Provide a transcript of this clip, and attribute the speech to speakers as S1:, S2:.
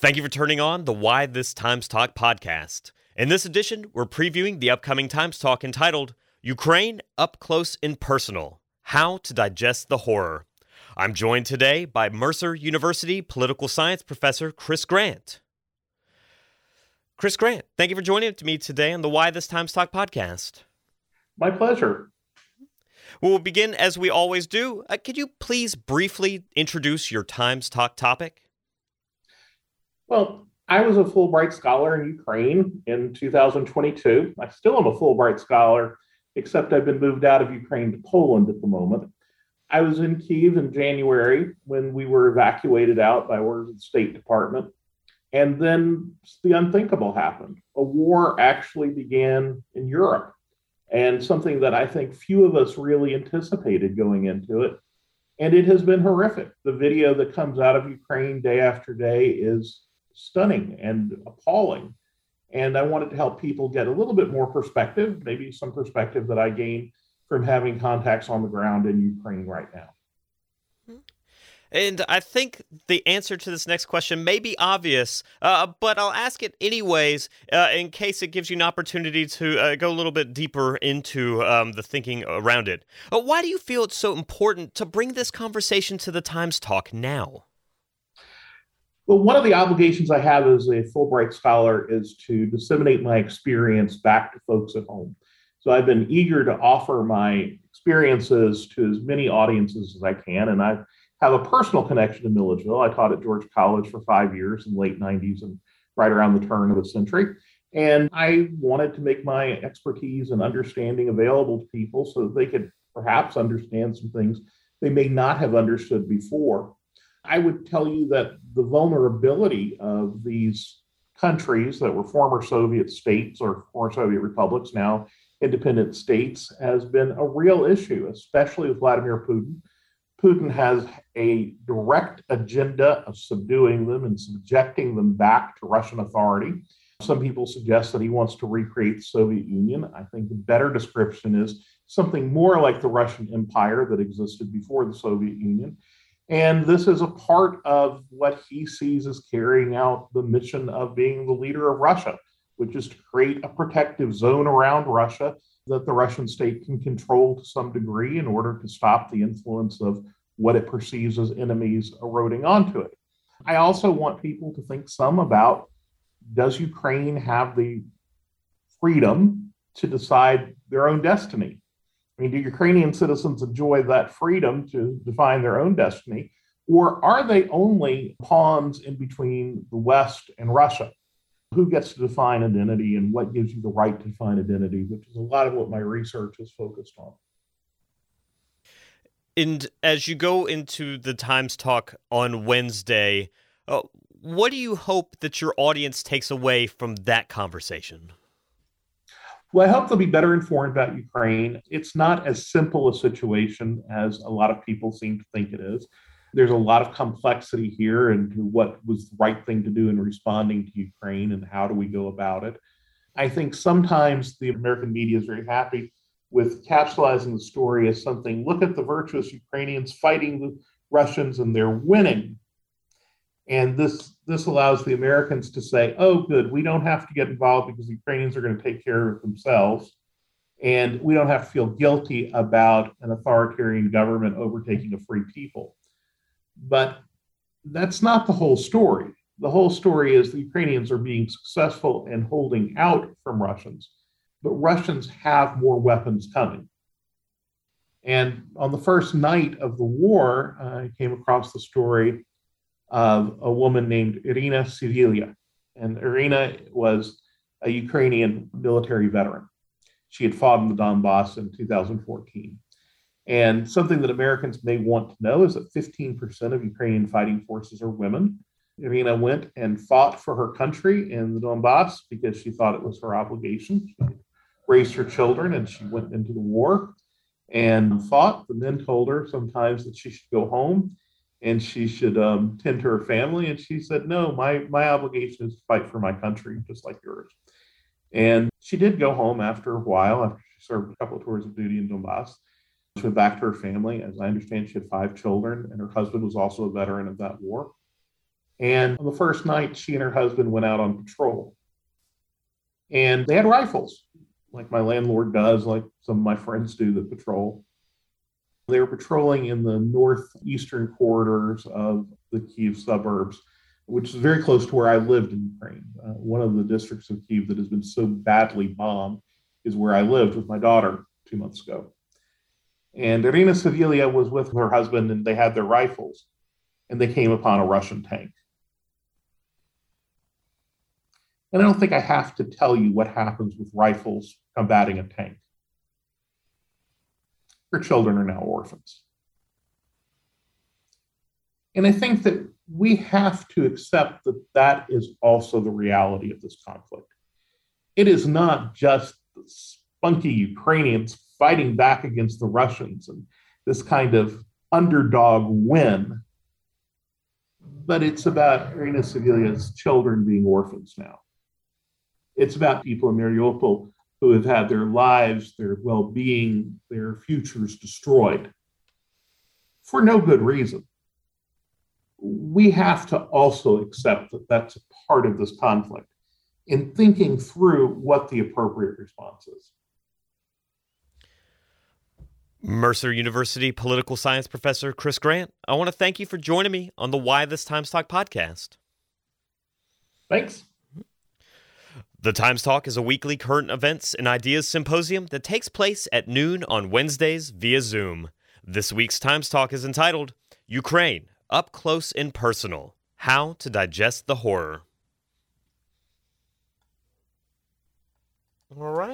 S1: Thank you for turning on the Why This Times Talk podcast. In this edition, we're previewing the upcoming Times Talk entitled Ukraine Up Close and Personal How to Digest the Horror. I'm joined today by Mercer University political science professor Chris Grant. Chris Grant, thank you for joining me today on the Why This Times Talk podcast.
S2: My pleasure.
S1: We'll begin as we always do. Uh, could you please briefly introduce your Times Talk topic?
S2: Well, I was a Fulbright scholar in Ukraine in 2022. I still am a Fulbright scholar, except I've been moved out of Ukraine to Poland at the moment. I was in Kiev in January when we were evacuated out by orders of the State Department. And then the unthinkable happened. A war actually began in Europe, and something that I think few of us really anticipated going into it. And it has been horrific. The video that comes out of Ukraine day after day is stunning and appalling. And I wanted to help people get a little bit more perspective, maybe some perspective that I gained from having contacts on the ground in Ukraine right now.
S1: And I think the answer to this next question may be obvious, uh, but I'll ask it anyways uh, in case it gives you an opportunity to uh, go a little bit deeper into um, the thinking around it. Uh, why do you feel it's so important to bring this conversation to the Times Talk now?
S2: Well, one of the obligations I have as a Fulbright scholar is to disseminate my experience back to folks at home. So I've been eager to offer my experiences to as many audiences as I can. And I have a personal connection to Milledgeville. I taught at Georgia College for five years in the late 90s and right around the turn of the century. And I wanted to make my expertise and understanding available to people so that they could perhaps understand some things they may not have understood before. I would tell you that the vulnerability of these countries that were former Soviet states or former Soviet republics, now independent states, has been a real issue, especially with Vladimir Putin. Putin has a direct agenda of subduing them and subjecting them back to Russian authority. Some people suggest that he wants to recreate the Soviet Union. I think the better description is something more like the Russian Empire that existed before the Soviet Union. And this is a part of what he sees as carrying out the mission of being the leader of Russia, which is to create a protective zone around Russia that the Russian state can control to some degree in order to stop the influence of what it perceives as enemies eroding onto it. I also want people to think some about does Ukraine have the freedom to decide their own destiny? I mean, do Ukrainian citizens enjoy that freedom to define their own destiny? Or are they only pawns in between the West and Russia? Who gets to define identity and what gives you the right to define identity, which is a lot of what my research is focused on.
S1: And as you go into the Times Talk on Wednesday, uh, what do you hope that your audience takes away from that conversation?
S2: Well, I hope they'll be better informed about Ukraine. It's not as simple a situation as a lot of people seem to think it is. There's a lot of complexity here into what was the right thing to do in responding to Ukraine and how do we go about it. I think sometimes the American media is very happy with capsulizing the story as something look at the virtuous Ukrainians fighting the Russians and they're winning. And this this allows the Americans to say, oh, good, we don't have to get involved because the Ukrainians are going to take care of themselves. And we don't have to feel guilty about an authoritarian government overtaking a free people. But that's not the whole story. The whole story is the Ukrainians are being successful in holding out from Russians, but Russians have more weapons coming. And on the first night of the war, uh, I came across the story of a woman named Irina Sivilia. And Irina was a Ukrainian military veteran. She had fought in the Donbass in 2014. And something that Americans may want to know is that 15% of Ukrainian fighting forces are women. Irina went and fought for her country in the Donbass because she thought it was her obligation. She raised her children and she went into the war and fought. The men told her sometimes that she should go home and she should um, tend to her family. And she said, No, my, my obligation is to fight for my country, just like yours. And she did go home after a while, after she served a couple of tours of duty in Donbass. She went back to her family. As I understand, she had five children, and her husband was also a veteran of that war. And on the first night, she and her husband went out on patrol. And they had rifles, like my landlord does, like some of my friends do that patrol. They were patrolling in the northeastern corridors of the Kiev suburbs, which is very close to where I lived in Ukraine. Uh, one of the districts of Kiev that has been so badly bombed is where I lived with my daughter two months ago. And Irina Savilia was with her husband, and they had their rifles, and they came upon a Russian tank. And I don't think I have to tell you what happens with rifles combating a tank. Her children are now orphans. And I think that we have to accept that that is also the reality of this conflict. It is not just the spunky Ukrainians fighting back against the Russians and this kind of underdog win, but it's about Irina Savilia's children being orphans now. It's about people in Mariupol who have had their lives, their well being, their futures destroyed for no good reason. We have to also accept that that's a part of this conflict in thinking through what the appropriate response is.
S1: Mercer University political science professor Chris Grant, I want to thank you for joining me on the Why This Times Talk podcast.
S2: Thanks.
S1: The Times Talk is a weekly current events and ideas symposium that takes place at noon on Wednesdays via Zoom. This week's Times Talk is entitled Ukraine Up Close and Personal How to Digest the Horror. All right.